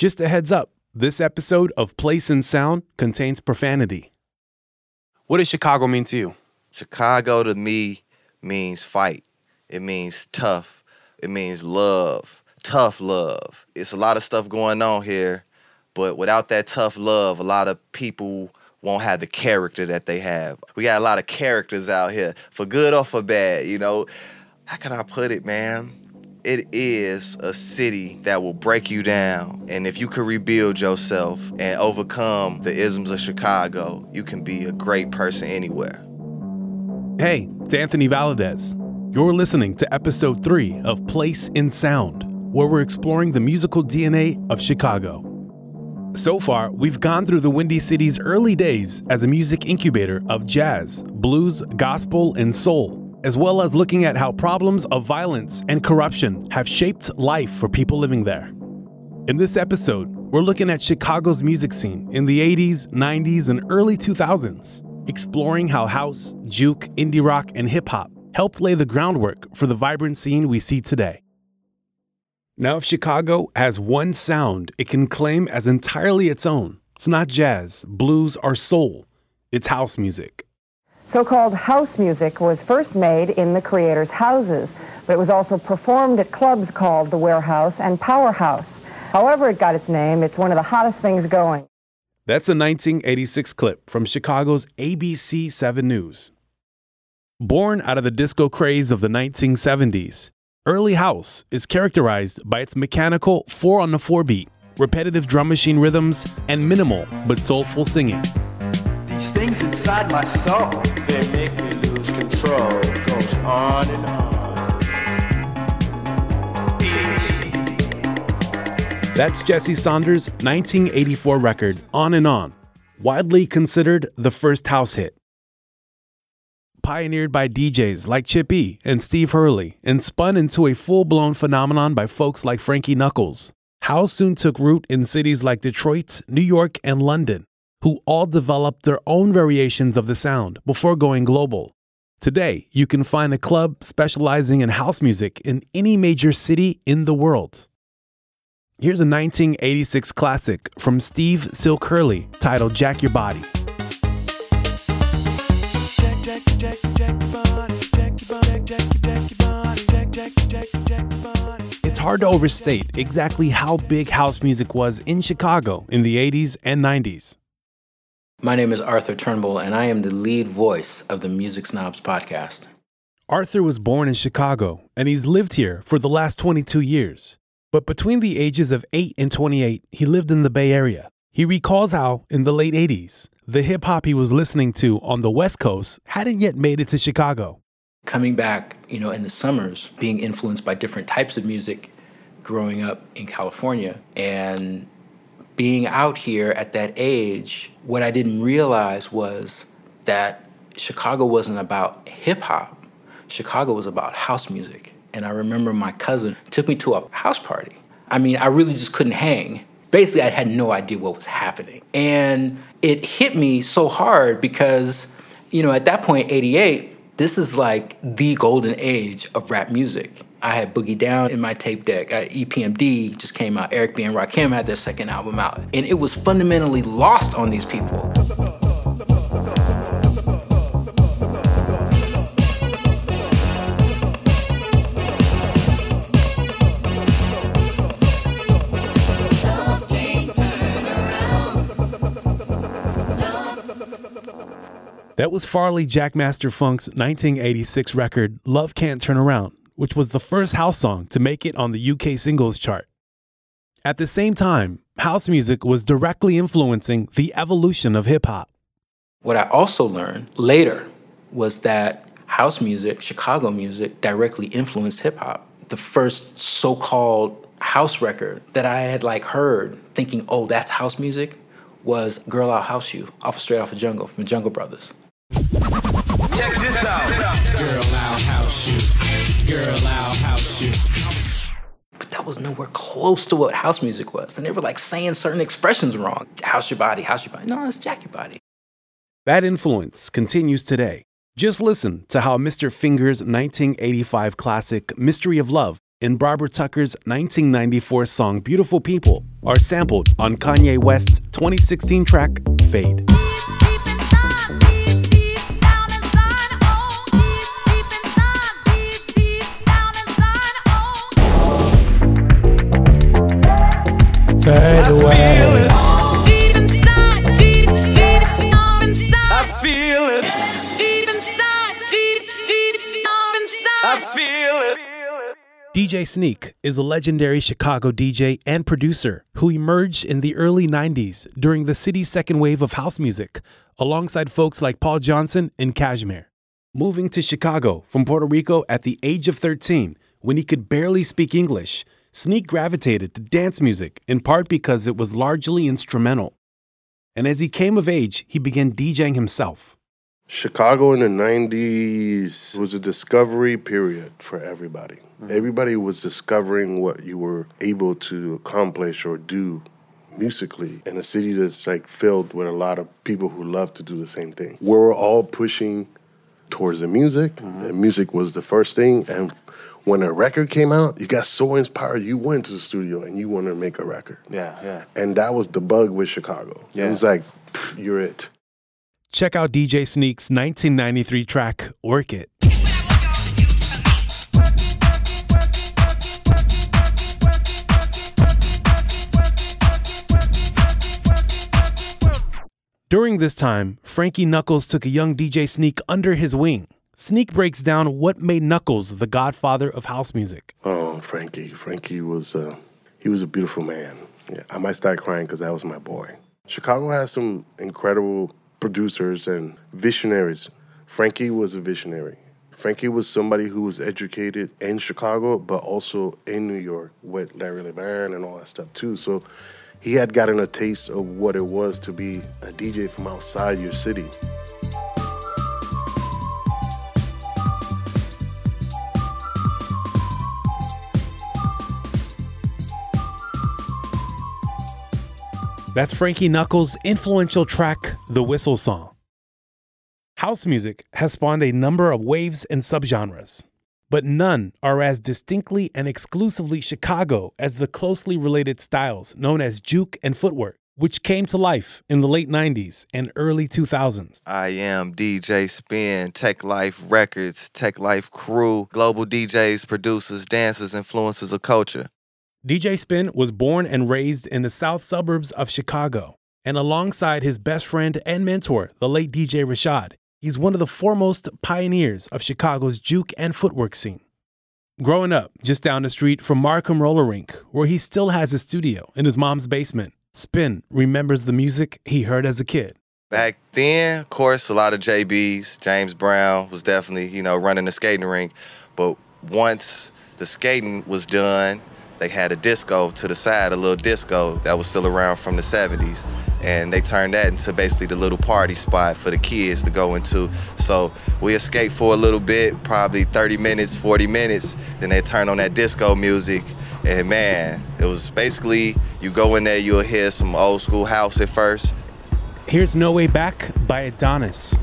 Just a heads up this episode of Place in Sound contains profanity. What does Chicago mean to you? Chicago to me means fight. It means tough. It means love. Tough love. It's a lot of stuff going on here, but without that tough love, a lot of people won't have the character that they have. We got a lot of characters out here, for good or for bad, you know. How can I put it, man? It is a city that will break you down. And if you can rebuild yourself and overcome the isms of Chicago, you can be a great person anywhere. Hey, it's Anthony Valadez. You're listening to episode three of Place in Sound, where we're exploring the musical DNA of Chicago. So far, we've gone through the Windy City's early days as a music incubator of jazz, blues, gospel, and soul, as well as looking at how problems of violence and corruption have shaped life for people living there. In this episode, we're looking at Chicago's music scene in the 80s, 90s, and early 2000s, exploring how house, juke, indie rock, and hip hop helped lay the groundwork for the vibrant scene we see today. Now, if Chicago has one sound it can claim as entirely its own, it's not jazz, blues, or soul, it's house music. So-called house music was first made in the creators' houses, but it was also performed at clubs called the Warehouse and Powerhouse. However it got its name, it's one of the hottest things going. That's a 1986 clip from Chicago's ABC 7 News. Born out of the disco craze of the 1970s, Early house is characterized by its mechanical four on the floor beat, repetitive drum machine rhythms, and minimal but soulful singing. These things inside my soul, they make me lose control. Goes on and on. That's Jesse Saunders' 1984 record, On and On, widely considered the first house hit pioneered by DJs like Chippy and Steve Hurley and spun into a full blown phenomenon by folks like Frankie Knuckles. House soon took root in cities like Detroit, New York, and London, who all developed their own variations of the sound before going global. Today, you can find a club specializing in house music in any major city in the world. Here's a 1986 classic from Steve Silk titled Jack Your Body. It's hard to overstate exactly how big house music was in Chicago in the 80s and 90s. My name is Arthur Turnbull, and I am the lead voice of the Music Snobs podcast. Arthur was born in Chicago, and he's lived here for the last 22 years. But between the ages of 8 and 28, he lived in the Bay Area. He recalls how, in the late 80s, the hip hop he was listening to on the West Coast hadn't yet made it to Chicago. Coming back, you know, in the summers, being influenced by different types of music, growing up in California, and being out here at that age, what I didn't realize was that Chicago wasn't about hip hop. Chicago was about house music. And I remember my cousin took me to a house party. I mean, I really just couldn't hang. Basically, I had no idea what was happening. And it hit me so hard because, you know, at that point, 88, this is like the golden age of rap music. I had Boogie Down in my tape deck. Uh, I, EPMD just came out. Eric B. and Rakim had their second album out. And it was fundamentally lost on these people. That was Farley Jackmaster Funk's 1986 record, Love Can't Turn Around, which was the first house song to make it on the UK singles chart. At the same time, house music was directly influencing the evolution of hip hop. What I also learned later was that house music, Chicago music, directly influenced hip hop. The first so called house record that I had like heard thinking, oh, that's house music, was Girl I'll House You, off of Straight Off of Jungle from Jungle Brothers. Check this out. Girl, I'll house you. But that was nowhere close to what house music was. And they were like saying certain expressions wrong. House your body, house your body. No, it's jack your body. That influence continues today. Just listen to how Mr. Fingers' 1985 classic Mystery of Love and Barbara Tucker's 1994 song Beautiful People are sampled on Kanye West's 2016 track Fade. Fade away. I feel feel it. DJ Sneak is a legendary Chicago DJ and producer who emerged in the early 90s during the city's second wave of house music, alongside folks like Paul Johnson and Cajmere. Moving to Chicago from Puerto Rico at the age of 13, when he could barely speak English, Sneak gravitated to dance music in part because it was largely instrumental. And as he came of age, he began DJing himself. Chicago in the 90s was a discovery period for everybody. Mm-hmm. Everybody was discovering what you were able to accomplish or do musically in a city that's like filled with a lot of people who love to do the same thing. We were all pushing towards the music, mm-hmm. and music was the first thing. And when a record came out, you got so inspired, you went to the studio and you wanted to make a record. Yeah, yeah. And that was the bug with Chicago. Yeah. It was like, you're it. Check out DJ Sneak's 1993 track Work It. During this time, Frankie Knuckles took a young DJ Sneak under his wing. Sneak breaks down what made Knuckles the godfather of house music. Oh, Frankie. Frankie was uh, he was a beautiful man. Yeah, I might start crying because that was my boy. Chicago has some incredible producers and visionaries. Frankie was a visionary. Frankie was somebody who was educated in Chicago, but also in New York with Larry Levan and all that stuff too. So he had gotten a taste of what it was to be a DJ from outside your city. That's Frankie Knuckles' influential track, The Whistle Song. House music has spawned a number of waves and subgenres, but none are as distinctly and exclusively Chicago as the closely related styles known as juke and footwork, which came to life in the late 90s and early 2000s. I am DJ Spin, Teklife Records, Teklife Crew, global DJs, producers, dancers, influencers of culture. DJ Spin was born and raised in the south suburbs of Chicago, and alongside his best friend and mentor, the late DJ Rashad, he's one of the foremost pioneers of Chicago's juke and footwork scene. Growing up just down the street from Markham Roller Rink, where he still has his studio in his mom's basement, Spin remembers the music he heard as a kid. Back then, of course, a lot of JBs. James Brown was definitely, you know, running the skating rink. But once the skating was done, they had a disco to the side, a little disco that was still around from the 70s. And they turned that into basically the little party spot for the kids to go into. So we escaped for a little bit, probably 30 minutes, 40 minutes. Then they turned on that disco music. And man, it was basically you go in there, you'll hear some old school house at first. Here's No Way Back by Adonis.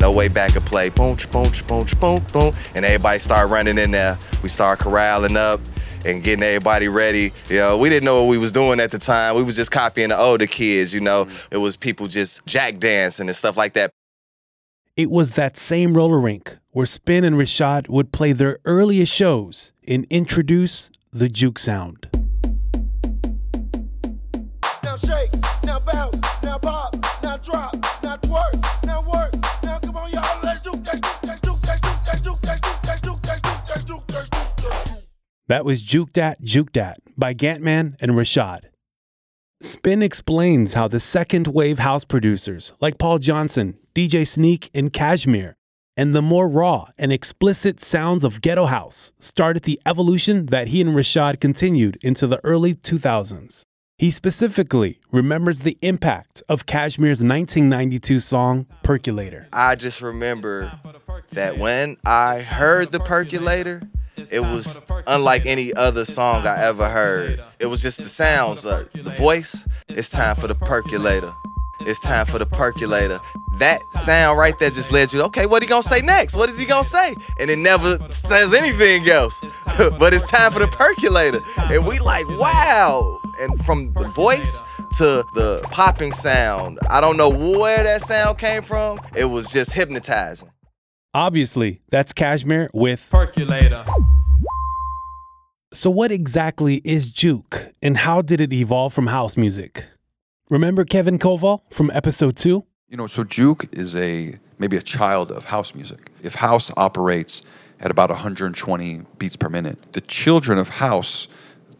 No way back and play. Boom, ch- boom, ch- boom, ch- boom, boom. And everybody start running in there. We start corralling up and getting everybody ready. You know, we didn't know what we was doing at the time. We was just copying the older kids, you know. Mm-hmm. It was people just jack dancing and stuff like that. It was that same roller rink where Spin and Rashad would play their earliest shows and introduce the juke sound. Now shake, now bounce, now pop, now drop, that. Was Juke Dat Juke Dat by Gantman and Rashad. Spin explains how the second wave house producers like Paul Johnson, DJ Sneak, and Cajmere, and the more raw and explicit sounds of ghetto house started the evolution that he and Rashad continued into the early 2000s. He specifically remembers the impact of Cajmere's 1992 song Percolator. I just remember that when I heard the percolator, it was unlike any other song I ever heard. It was just the sounds, uh, the voice. It's time for the percolator. It's time for the percolator. That sound right there just led you, okay, what he gonna say next? What is he gonna say? And it never says anything else. but it's time for the percolator. And we like, wow. And from the voice to the popping sound, I don't know where that sound came from. It was just hypnotizing. Obviously, that's Cajmere with Percolator. So, what exactly is juke and how did it evolve from house music? Remember Kevin Coval from episode two? You know, so juke is a maybe a child of house music. If house operates at about 120 beats per minute, the children of house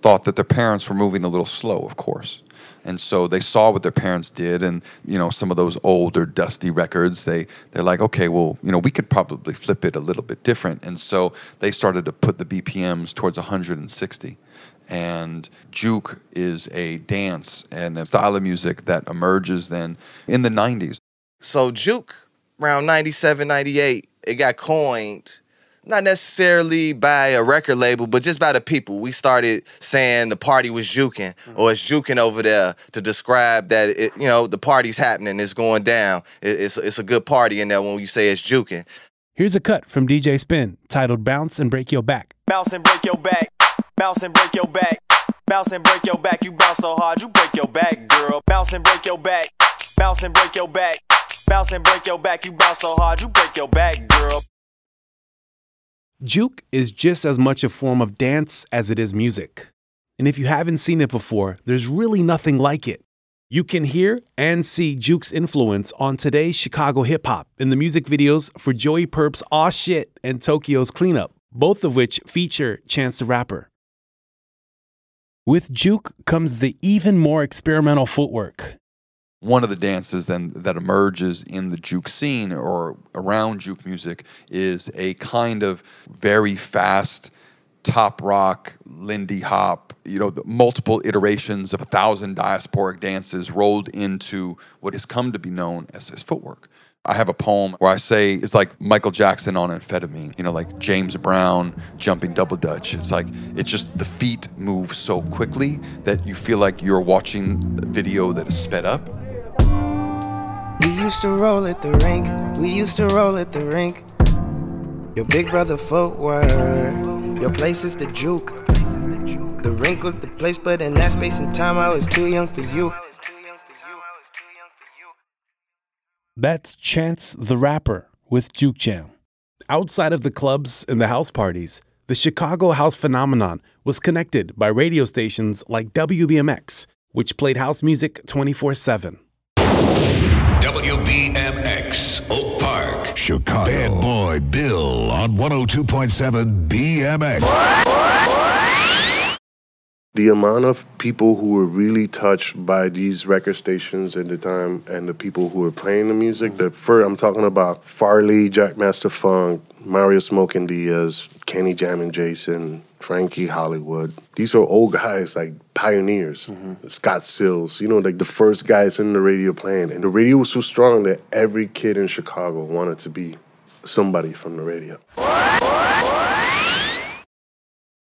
thought that their parents were moving a little slow, of course. And so they saw what their parents did and you know some of those older dusty records they they're like okay well you know we could probably flip it a little bit different. And so they started to put the BPMs towards 160 and juke is a dance and a style of music that emerges then in the 90s So juke around 97, 98, it got coined not necessarily by a record label, but just by the people. We started saying the party was juking mm. or it's juking over there to describe that it, you know, the party's happening, it's going down. It- it's it's a good party in there when you say it's juking. Here's a cut from DJ Spin titled Bounce and Break Your Back. Bounce and break your back. Bounce and break your back. Bounce and break your back. You bounce so hard, you break your back, girl. Bounce and break your back. Bounce and break your back. Bounce and break your back. You bounce so hard, you break your back, girl. Juke is just as much a form of dance as it is music. And if you haven't seen it before, there's really nothing like it. You can hear and see Juke's influence on today's Chicago hip hop in the music videos for Joey Purp's Aw Shit and Towkio's Cleanup, both of which feature Chance the Rapper. With Juke comes the even more experimental footwork. One of the dances then that emerges in the juke scene or around juke music is a kind of very fast top rock lindy hop you know multiple iterations of a thousand diasporic dances rolled into what has come to be known as, as footwork I have a poem where I say it's like Michael Jackson on amphetamine, you know, like James Brown jumping double dutch. It's like it's just the feet move so quickly that you feel like you're watching a video that is sped up. Used to roll at the rink. We used to roll at the rink. Your big brother footwork. Your place is the juke. The rink was the place, but in that space and time, I was too young for you. That's Chance the Rapper with Juke Jam. Outside of the clubs and the house parties, the Chicago house phenomenon was connected by radio stations like WBMX, which played house music 24 7. WBMX, Oak Park. Chicago. Bad boy Bill on 102.7 BMX. The amount of people who were really touched by these record stations at the time and the people who were playing the music, the first, I'm talking about Farley, Jack Master Funk, Mario Smoking Diaz, Kenny Jammin' Jason, Frankie Hollywood. These are old guys, like pioneers. Mm-hmm. Scott Silz, you know, like the first guys in the radio playing. And the radio was so strong that every kid in Chicago wanted to be somebody from the radio.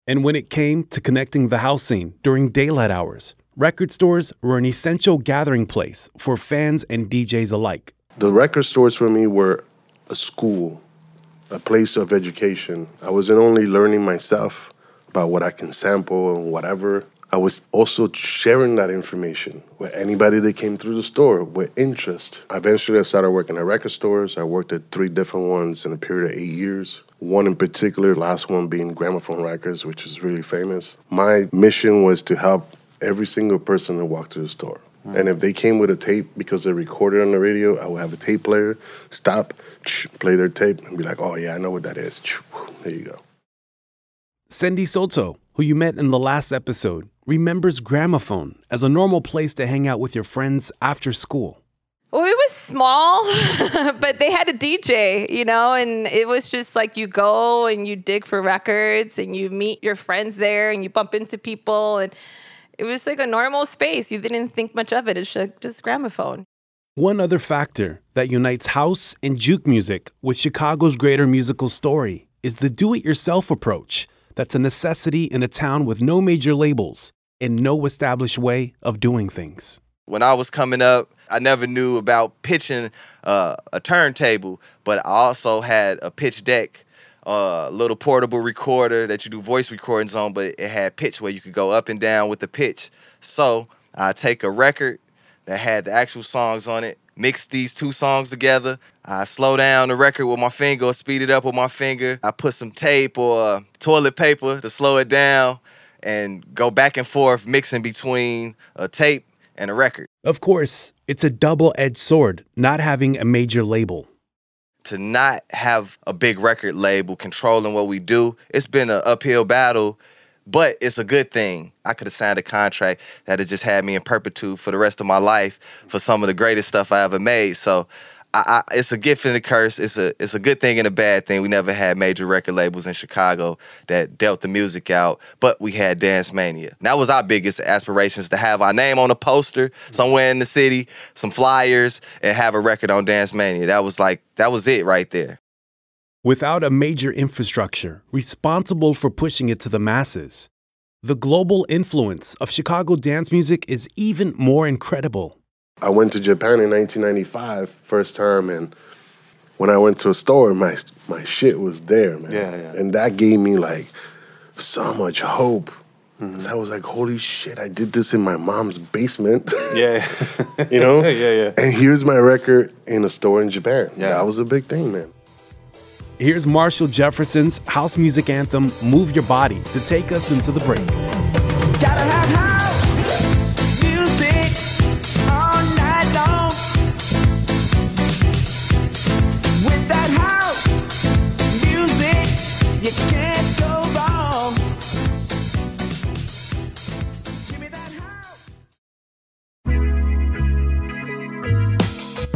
And when it came to connecting the house scene during daylight hours, record stores were an essential gathering place for fans and DJs alike. The record stores for me were a school, a place of education. I wasn't only learning myself about what I can sample and whatever, I was also sharing that information with anybody that came through the store with interest. Eventually, I started working at record stores. I worked at three different ones in a period of eight years. One in particular, last one being Gramophone Records, which is really famous. My mission was to help every single person that walked through the store. Hmm. And if they came with a tape because they recorded on the radio, I would have a tape player, stop, play their tape, and be like, oh, yeah, I know what that is. There you go. Cindy Soto, who you met in the last episode, remembers Gramophone as a normal place to hang out with your friends after school. Well, it was small, but they had a DJ, you know, and it was just like you go and you dig for records and you meet your friends there and you bump into people. And it was like a normal space. You didn't think much of it. It's just, just gramophone. One other factor that unites house and juke music with Chicago's greater musical story is the do it yourself approach that's a necessity in a town with no major labels and no established way of doing things. When I was coming up, I never knew about pitching uh, a turntable, but I also had a pitch deck, a little portable recorder that you do voice recordings on, but it had pitch where you could go up and down with the pitch. So I take a record that had the actual songs on it, mix these two songs together. I slow down the record with my finger or speed it up with my finger. I put some tape or uh, toilet paper to slow it down and go back and forth mixing between a tape and a record. Of course, it's a double edged sword not having a major label. To not have a big record label controlling what we do, it's been an uphill battle, but it's a good thing. I could have signed a contract that had just had me in perpetuity for the rest of my life for some of the greatest stuff I ever made. So I, I, it's a gift and a curse. It's a it's a good thing and a bad thing. We never had major record labels in Chicago that dealt the music out, but we had Dance Mania. That was our biggest aspirations to have our name on a poster somewhere in the city, some flyers, and have a record on Dance Mania. That was like that was it right there. Without a major infrastructure responsible for pushing it to the masses, the global influence of Chicago dance music is even more incredible. I went to Japan in 1995, first time, and when I went to a store, my my shit was there, man. Yeah, yeah. And that gave me like so much hope. Mm-hmm. 'Cause I was like, holy shit, I did this in my mom's basement. Yeah. you know? Yeah, yeah. And here's my record in a store in Japan. Yeah. That was a big thing, man. Here's Marshall Jefferson's house music anthem, Move Your Body, to take us into the break.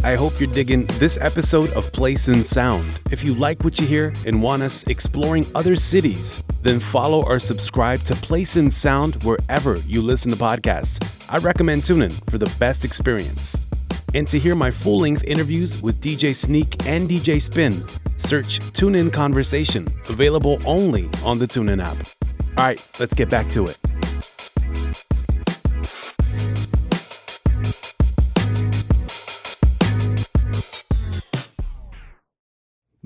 I hope you're digging this episode of Place in Sound. If you like what you hear and want us exploring other cities, then follow or subscribe to Place in Sound wherever you listen to podcasts. I recommend tuning for the best experience. And to hear my full length interviews with DJ Sneak and DJ Spin, search TuneIn Conversation, available only on the TuneIn app. All right, let's get back to it.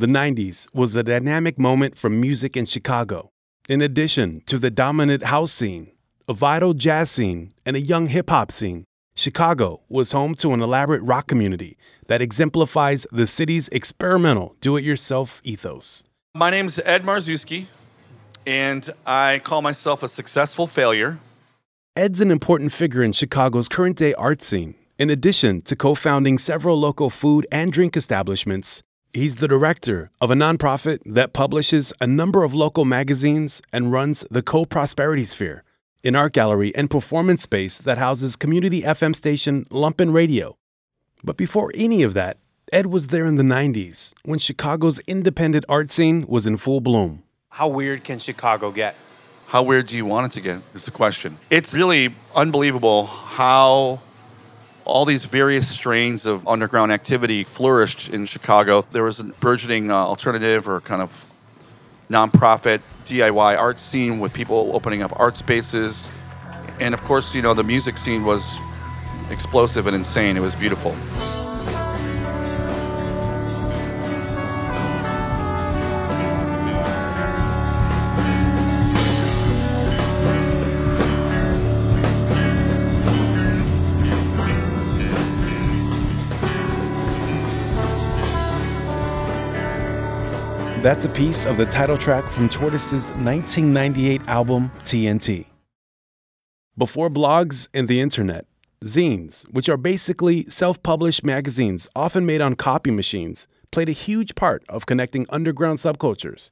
The 90s was a dynamic moment for music in Chicago. In addition to the dominant house scene, a vital jazz scene, and a young hip hop scene, Chicago was home to an elaborate rock community that exemplifies the city's experimental do it yourself ethos. My name's Ed Marzewski, and I call myself a successful failure. Ed's an important figure in Chicago's current day art scene. In addition to co founding several local food and drink establishments, he's the director of a nonprofit that publishes a number of local magazines and runs the Co Prosperity Sphere, an art gallery and performance space that houses community FM station Lumpen Radio. But before any of that, Ed was there in the 90s when Chicago's independent art scene was in full bloom. How weird can Chicago get? How weird do you want it to get? Is the question. It's really unbelievable how all these various strains of underground activity flourished in Chicago. There was a burgeoning uh, alternative or kind of nonprofit DIY art scene with people opening up art spaces. And of course, you know, the music scene was explosive and insane. It was beautiful. That's a piece of the title track from Tortoise's 1998 album TNT. Before blogs and the internet, zines, which are basically self published magazines often made on copy machines, played a huge part of connecting underground subcultures,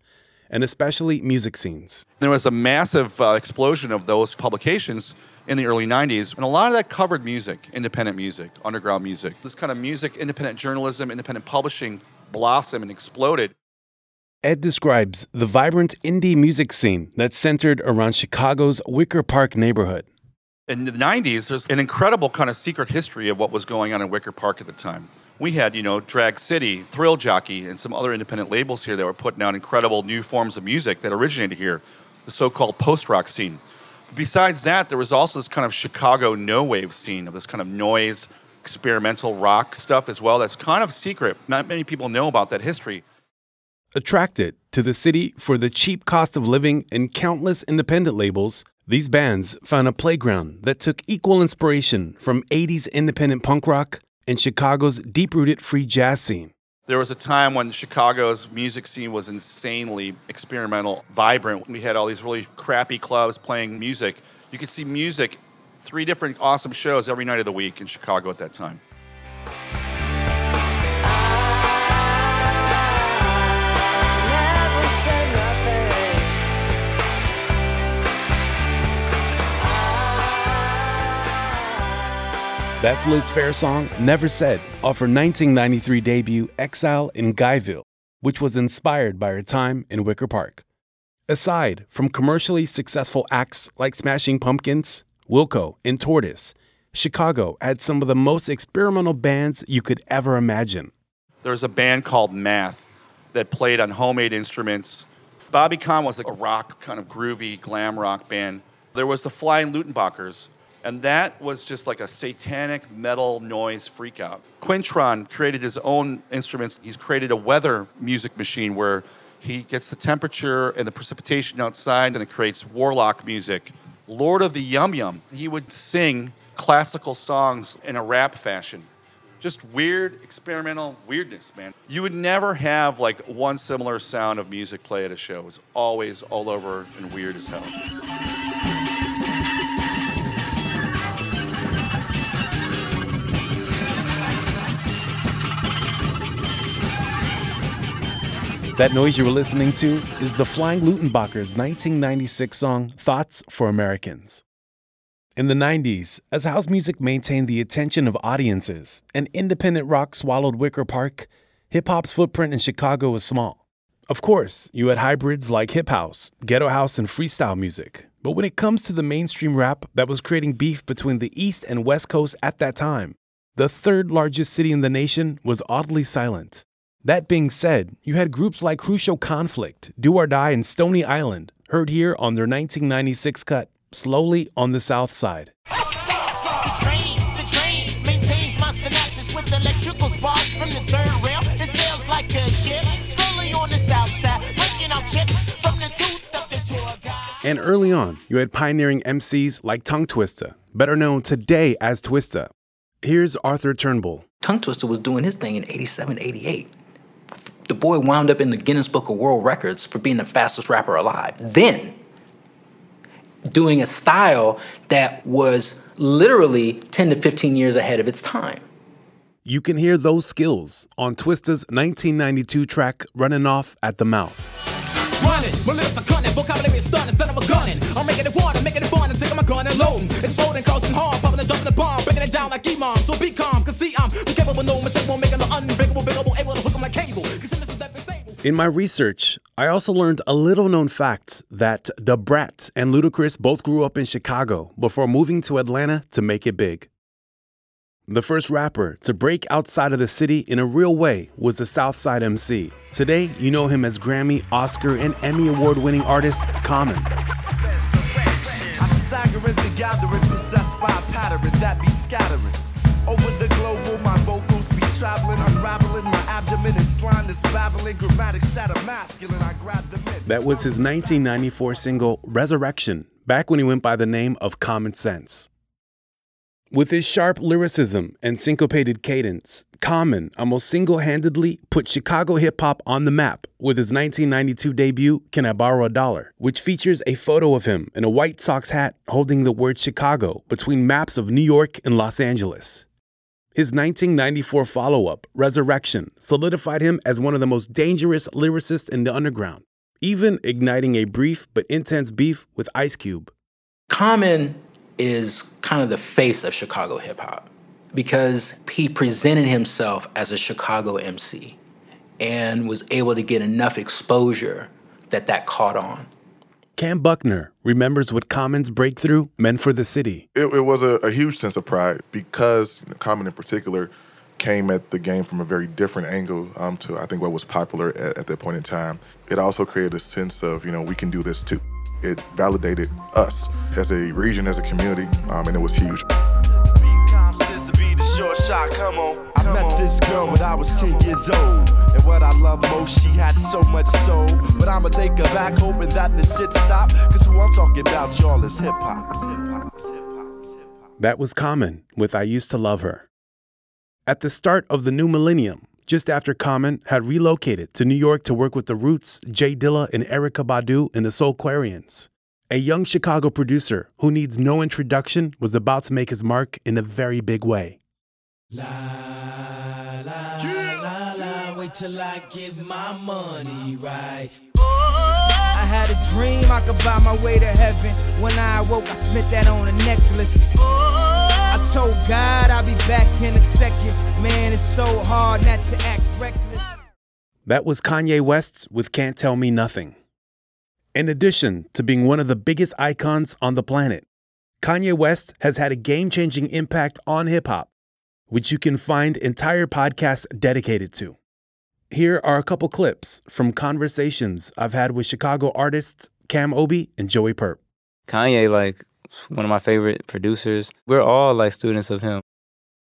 and especially music scenes. There was a massive uh, explosion of those publications in the early 90s, and a lot of that covered music, independent music, underground music. This kind of music, independent journalism, independent publishing blossomed and exploded. Ed describes the vibrant indie music scene that's centered around Chicago's Wicker Park neighborhood. In the 90s, there's an incredible kind of secret history of what was going on in Wicker Park at the time. We had, you know, Drag City, Thrill Jockey, and some other independent labels here that were putting out incredible new forms of music that originated here, the so called post rock scene. But Besides that, there was also this kind of Chicago no wave scene of this kind of noise, experimental rock stuff as well. That's kind of secret. Not many people know about that history. Attracted to the city for the cheap cost of living and countless independent labels, these bands found a playground that took equal inspiration from 80s independent punk rock and Chicago's deep rooted free jazz scene. There was a time when Chicago's music scene was insanely experimental, vibrant. We had all these really crappy clubs playing music. You could see music, three different awesome shows every night of the week in Chicago at that time. That's Liz song Never Said off her 1993 debut Exile in Guyville, which was inspired by her time in Wicker Park. Aside from commercially successful acts like Smashing Pumpkins, Wilco, and Tortoise, Chicago had some of the most experimental bands you could ever imagine. There was a band called Math that played on homemade instruments. Bobby Conn was like a rock, kind of groovy glam rock band. There was the Flying Luttenbachers, and that was just like a satanic metal noise freakout. Quintron created his own instruments. He's created a weather music machine where he gets the temperature and the precipitation outside and it creates warlock music. Lord of the Yum Yum, he would sing classical songs in a rap fashion. Just weird experimental weirdness, man. You would never have like one similar sound of music play at a show. It's always all over and weird as hell. That noise you were listening to is the Flying Luttenbachers' 1996 song Thoughts for Americans. In the 90s, as house music maintained the attention of audiences and independent rock swallowed Wicker Park, hip hop's footprint in Chicago was small. Of course, you had hybrids like hip house, ghetto house, and freestyle music. But when it comes to the mainstream rap that was creating beef between the East and West Coast at that time, the third largest city in the nation was oddly silent. That being said, you had groups like Crucial Conflict, Do or Die, and Stony Island, heard here on their 1996 cut, Slowly on the South Side. The train, the train maintains my synapses with electrical sparks from the third rail. It sails like a ship, slowly on the south side, breaking off chips from the tooth of the tour guide. And early on, you had pioneering MCs like Tongue Twister, better known today as Twista. Here's Arthur Turnbull. Tongue Twister was doing his thing in 87, 88. The boy wound up in the Guinness Book of World Records for being the fastest rapper alive. Then, doing a style that was literally 10 to 15 years ahead of its time. You can hear those skills on Twista's 1992 track Running Off at the Mouth. Running, my lips are cunning, vocabulary is stunning, son of a gunning. I'm making it water, making it fun, and taking my gun and loading. Exploding, causing harm, popping and dumping the bomb, breaking it down like imam. So be calm, cause see I'm capable, no mistake, won't make it unbreakable, breakable, able to hook 'em like cable. In my research, I also learned a little known fact that Da Brat and Ludacris both grew up in Chicago before moving to Atlanta to make it big. The first rapper to break outside of the city in a real way was the Southside MC. Today, you know him as Grammy, Oscar, and Emmy Award winning artist Common. Traveling, unraveling. My abdomen is babbling, grammatics that are masculine. I grab them in. That was his 1994 single Resurrection, back when he went by the name of Common Sense. With his sharp lyricism and syncopated cadence, Common almost single handedly put Chicago hip hop on the map with his 1992 debut, Can I Borrow a Dollar, which features a photo of him in a White Sox hat holding the word Chicago between maps of New York and Los Angeles. His 1994 follow up, Resurrection, solidified him as one of the most dangerous lyricists in the underground, even igniting a brief but intense beef with Ice Cube. Common is kind of the face of Chicago hip hop because he presented himself as a Chicago MC and was able to get enough exposure that that caught on. Kam Buckner remembers what Common's breakthrough meant for the city. It, it was a, a, huge sense of pride because Common in particular came at the game from a very different angle um, to I think what was popular at, at that point in time. It also created a sense of you know we can do this too. it validated us as a region, as a community, um, and it was huge. Short shot, come on. I met this girl when I was 10 years old. And what I love most, she had so much soul. But I'ma take her back, hoping that the shit stop. Cause who I'm talking about, y'all, is hip hop. That was Common with I Used to Love Her. At the start of the new millennium, just after Common had relocated to New York to work with The Roots, J Dilla, and Erykah Badu in the Soulquarians, a young Chicago producer who needs no introduction was about to make his mark in a very big way. La la la, wait till I get my money right. I had a dream I could buy my way to heaven. When I awoke, I spent that on a necklace. I told God I'll be back in a second. Man, it's so hard not to act reckless. That was Kanye West with Can't Tell Me Nothing. In addition to being one of the biggest icons on the planet, Kanye West has had a game changing impact on hip hop, which you can find entire podcasts dedicated to. Here are a couple clips from conversations I've had with Chicago artists Cam Obi and Joey Purp. Kanye, like one of my favorite producers. We're all like students of him.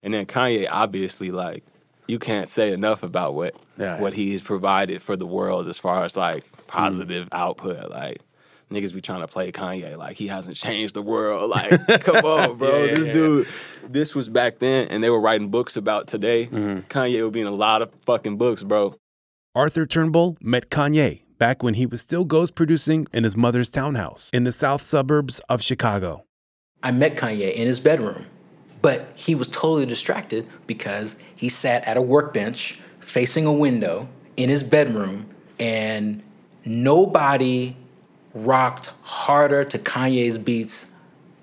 And then Kanye, obviously, like you can't say enough about what Yeah. what he's provided for the world as far as like positive Mm. output. Like niggas be trying to play Kanye like he hasn't changed the world. Like, come on, bro. Yeah, this yeah. dude, this was back then, and they were writing books about today. Mm-hmm. Kanye would be in a lot of fucking books, bro. Arthur Turnbull met Kanye back when he was still ghost producing in his mother's townhouse in the south suburbs of Chicago. I met Kanye in his bedroom, but he was totally distracted because he sat at a workbench facing a window in his bedroom, and nobody rocked harder to Kanye's beats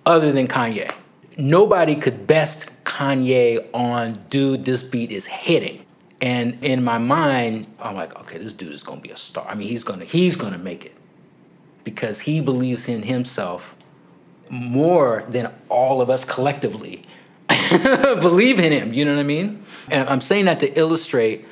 other than Kanye. Nobody could best Kanye on, dude, this beat is hitting. And in my mind, I'm like, okay, this dude is gonna be a star. I mean, he's gonna he's gonna make it because he believes in himself more than all of us collectively believe in him. You know what I mean? And I'm saying that to illustrate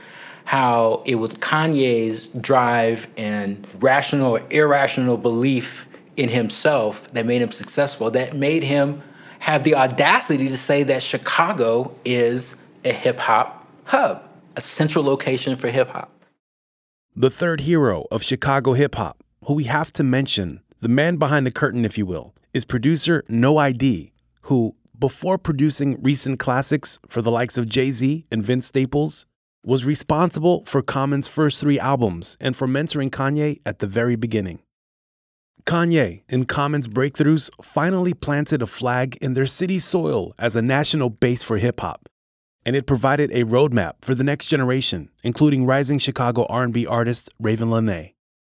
how it was Kanye's drive and rational or irrational belief in himself that made him successful, that made him have the audacity to say that Chicago is a hip hop hub, a central location for hip hop. The third hero of Chicago hip hop, who we have to mention, the man behind the curtain, if you will, is producer No ID, who, before producing recent classics for the likes of Jay Z and Vince Staples, was responsible for Common's first three albums and for mentoring Kanye at the very beginning. Kanye and Common's breakthroughs finally planted a flag in their city's soil as a national base for hip hop, and it provided a roadmap for the next generation, including rising Chicago R&B artist Ravyn Lenae.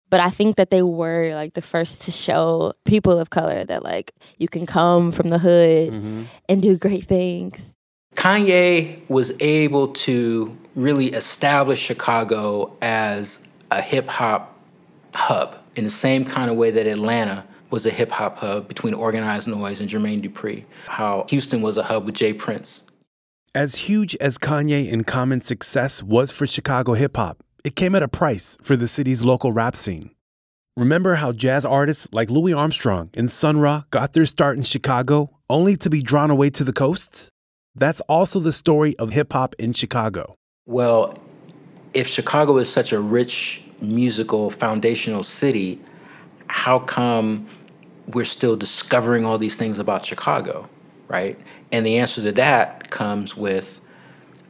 but I think that they were like the first to show people of color that like you can come from the hood mm-hmm. and do great things. Kanye was able to really establish Chicago as a hip hop hub in the same kind of way that Atlanta was a hip hop hub between Organized Noise and Jermaine Dupri. How Houston was a hub with J. Prince. As huge as Kanye and Common's success was for Chicago hip hop, it came at a price for the city's local rap scene. Remember how jazz artists like Louis Armstrong and Sun Ra got their start in Chicago only to be drawn away to the coasts? That's also the story of hip hop in Chicago. Well, if Chicago is such a rich musical foundational city, how come we're still discovering all these things about Chicago, right? And the answer to that comes with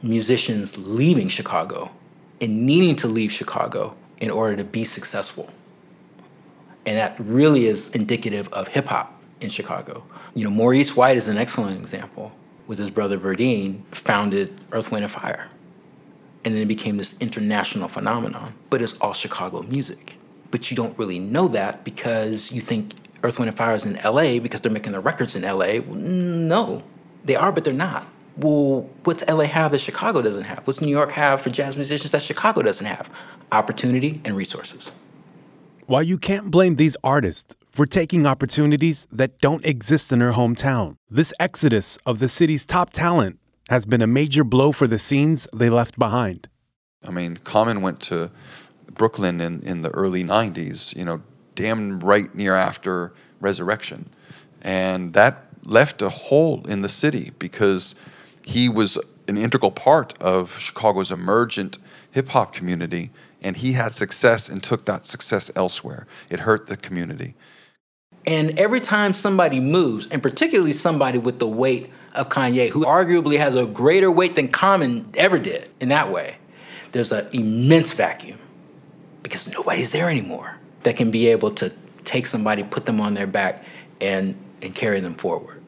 musicians leaving Chicago and needing to leave Chicago in order to be successful. And that really is indicative of hip hop in Chicago. You know, Maurice White is an excellent example. With his brother Verdine, founded Earth, Wind, and Fire and then it became this international phenomenon. But it's all Chicago music. But you don't really know that because you think Earth, Wind, and Fire is in LA because they're making their records in LA. Well, no, they are, but they're not. Well, what's LA have that Chicago doesn't have? What's New York have for jazz musicians that Chicago doesn't have? Opportunity and resources. While you can't blame these artists for taking opportunities that don't exist in her hometown, this exodus of the city's top talent has been a major blow for the scenes they left behind. I mean, Common went to Brooklyn in, in the early 90s, you know, damn right near after Resurrection. And that left a hole in the city because he was an integral part of Chicago's emergent hip hop community, and he had success and took that success elsewhere. It hurt the community. And every time somebody moves, and particularly somebody with the weight of Kanye, who arguably has a greater weight than Common ever did in that way, there's an immense vacuum because nobody's there anymore that can be able to take somebody, put them on their back, and, and carry them forward.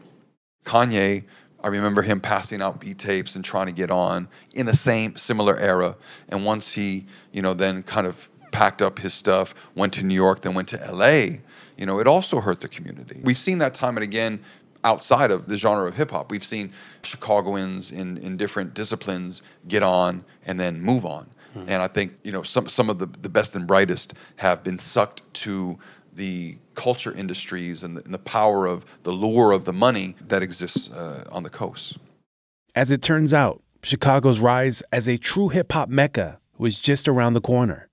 Kanye, I remember him passing out beat tapes and trying to get on in the same similar era. And once he, you know, then kind of packed up his stuff, went to New York, then went to LA, you know, it also hurt the community. We've seen that time and again outside of the genre of hip hop. We've seen Chicagoans in, in different disciplines get on and then move on. Hmm. And I think, you know, some, some of the, the best and brightest have been sucked to the culture industries and the, and the power of the lure of the money that exists uh, on the coast. As it turns out, Chicago's rise as a true hip hop mecca was just around the corner.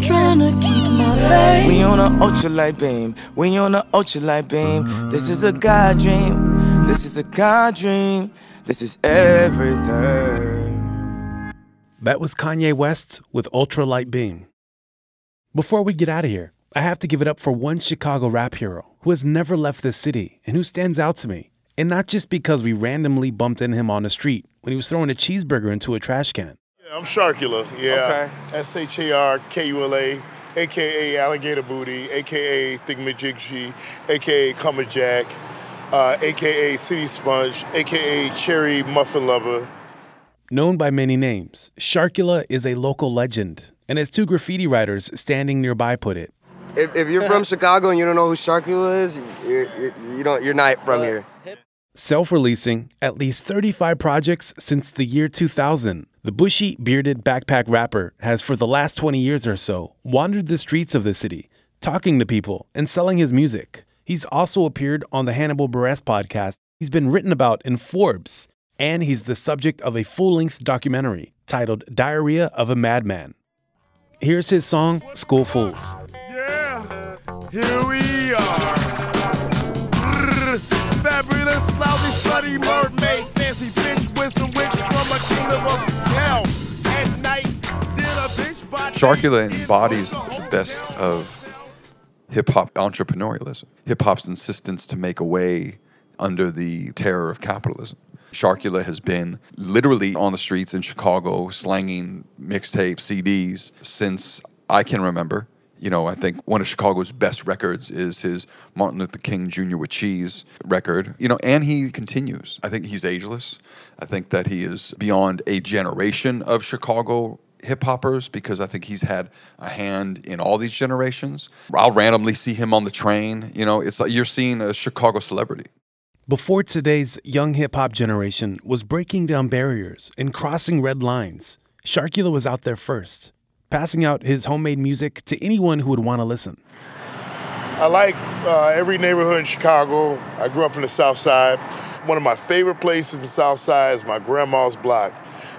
Trying to keep my faith. We on a ultralight beam. We on a ultralight beam. This is a God dream. This is a God dream. This is everything. That was Kanye West with Ultralight Beam. Before we get out of here, I have to give it up for one Chicago rap hero who has never left this city and who stands out to me. And not just because we randomly bumped into him on the street when he was throwing a cheeseburger into a trash can. Yeah, I'm Sharkula. Yeah. S H A R K U L A, aka Alligator Booty, aka Thingamajiggy, aka Cumber Jack, uh, aka City Sponge, aka Cherry Muffin Lover. Known by many names, Sharkula is a local legend. And as two graffiti writers standing nearby put it, If, if you're from Chicago and you don't know who Sharkula is, you're, you're, you don't, you're not from here. Self releasing at least 35 projects since the year 2000, the bushy, bearded backpack rapper has for the last 20 years or so wandered the streets of the city, talking to people and selling his music. He's also appeared on the Hannibal Buress podcast. He's been written about in Forbes, and he's the subject of a full length documentary titled Diarrhea of a Madman. Here's his song, School Fools. Here we are. Brrr. Fabulous, slutty mermaid, Sharkula embodies the best of hip hop entrepreneurialism, hip hop's insistence to make a way under the terror of capitalism. Sharkula has been literally on the streets in Chicago slanging mixtapes, CDs since I can remember. You know, I think one of Chicago's best records is his Martin Luther King Jr. with Cheese record. You know, and he continues. I think he's ageless. I think that he is beyond a generation of Chicago hip hoppers because I think he's had a hand in all these generations. I'll randomly see him on the train. You know, it's like you're seeing a Chicago celebrity. Before today's young hip hop generation was breaking down barriers and crossing red lines, Sharkula was out there first, passing out his homemade music to anyone who would want to listen. I like uh, every neighborhood in Chicago. I grew up in the South Side. One of my favorite places in the South Side is my grandma's block,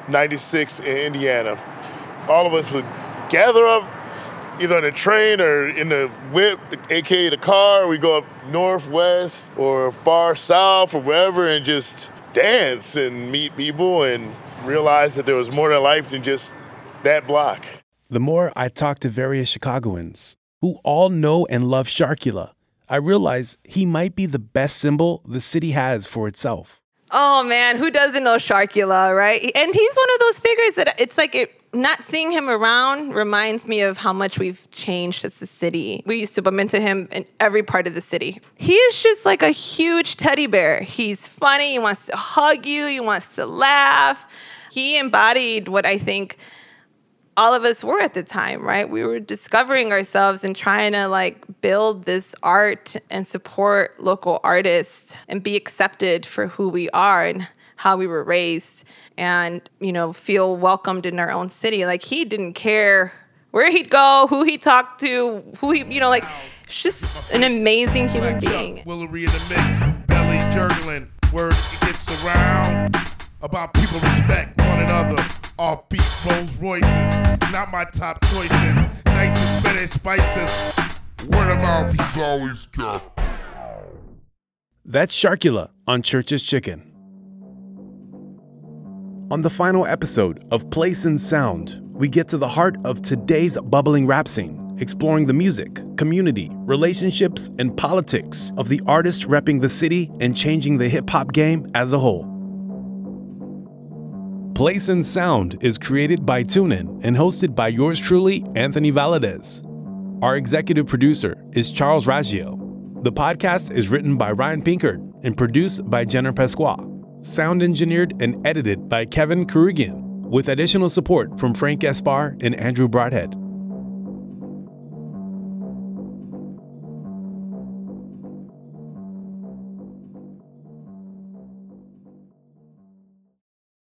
96 in Indiana. All of us would gather up either on the train or in the whip, aka the car. We go up northwest or far south or wherever and just dance and meet people and realize that there was more to life than just that block. The more I talk to various Chicagoans who all know and love Sharkula, I realize he might be the best symbol the city has for itself. Oh man, who doesn't know Sharkula, right? And he's one of those figures that it's like it not seeing him around reminds me of how much we've changed as a city. We used to bump into him in every part of the city. He is just like a huge teddy bear. He's funny, he wants to hug you, he wants to laugh. He embodied what I think all of us were at the time, right? We were discovering ourselves and trying to like build this art and support local artists and be accepted for who we are and how we were raised and, you know, feel welcomed in our own city. Like he didn't care where he'd go, who he talked to, who he, you know, like it's just an amazing human being. Willery in the mix, belly jurgling, word it gets around. about people respect one another. Offbeat Rolls Royces, not my top choices. Nicest, better spices. Word of mouth, he's always got. That's Sharkula on Church's Chicken. On the final episode of Place and Sound, we get to the heart of today's bubbling rap scene, exploring the music, community, relationships, and politics of the artists repping the city and changing the hip hop game as a whole. Place and Sound is created by TuneIn and hosted by yours truly, Anthony Valadez. Our executive producer is Charles Raggio. The podcast is written by Ryan Pinkert and produced by Jenner Pasqua. Sound engineered and edited by Kevin Karugian, with additional support from Frank Espar and Andrew Broadhead.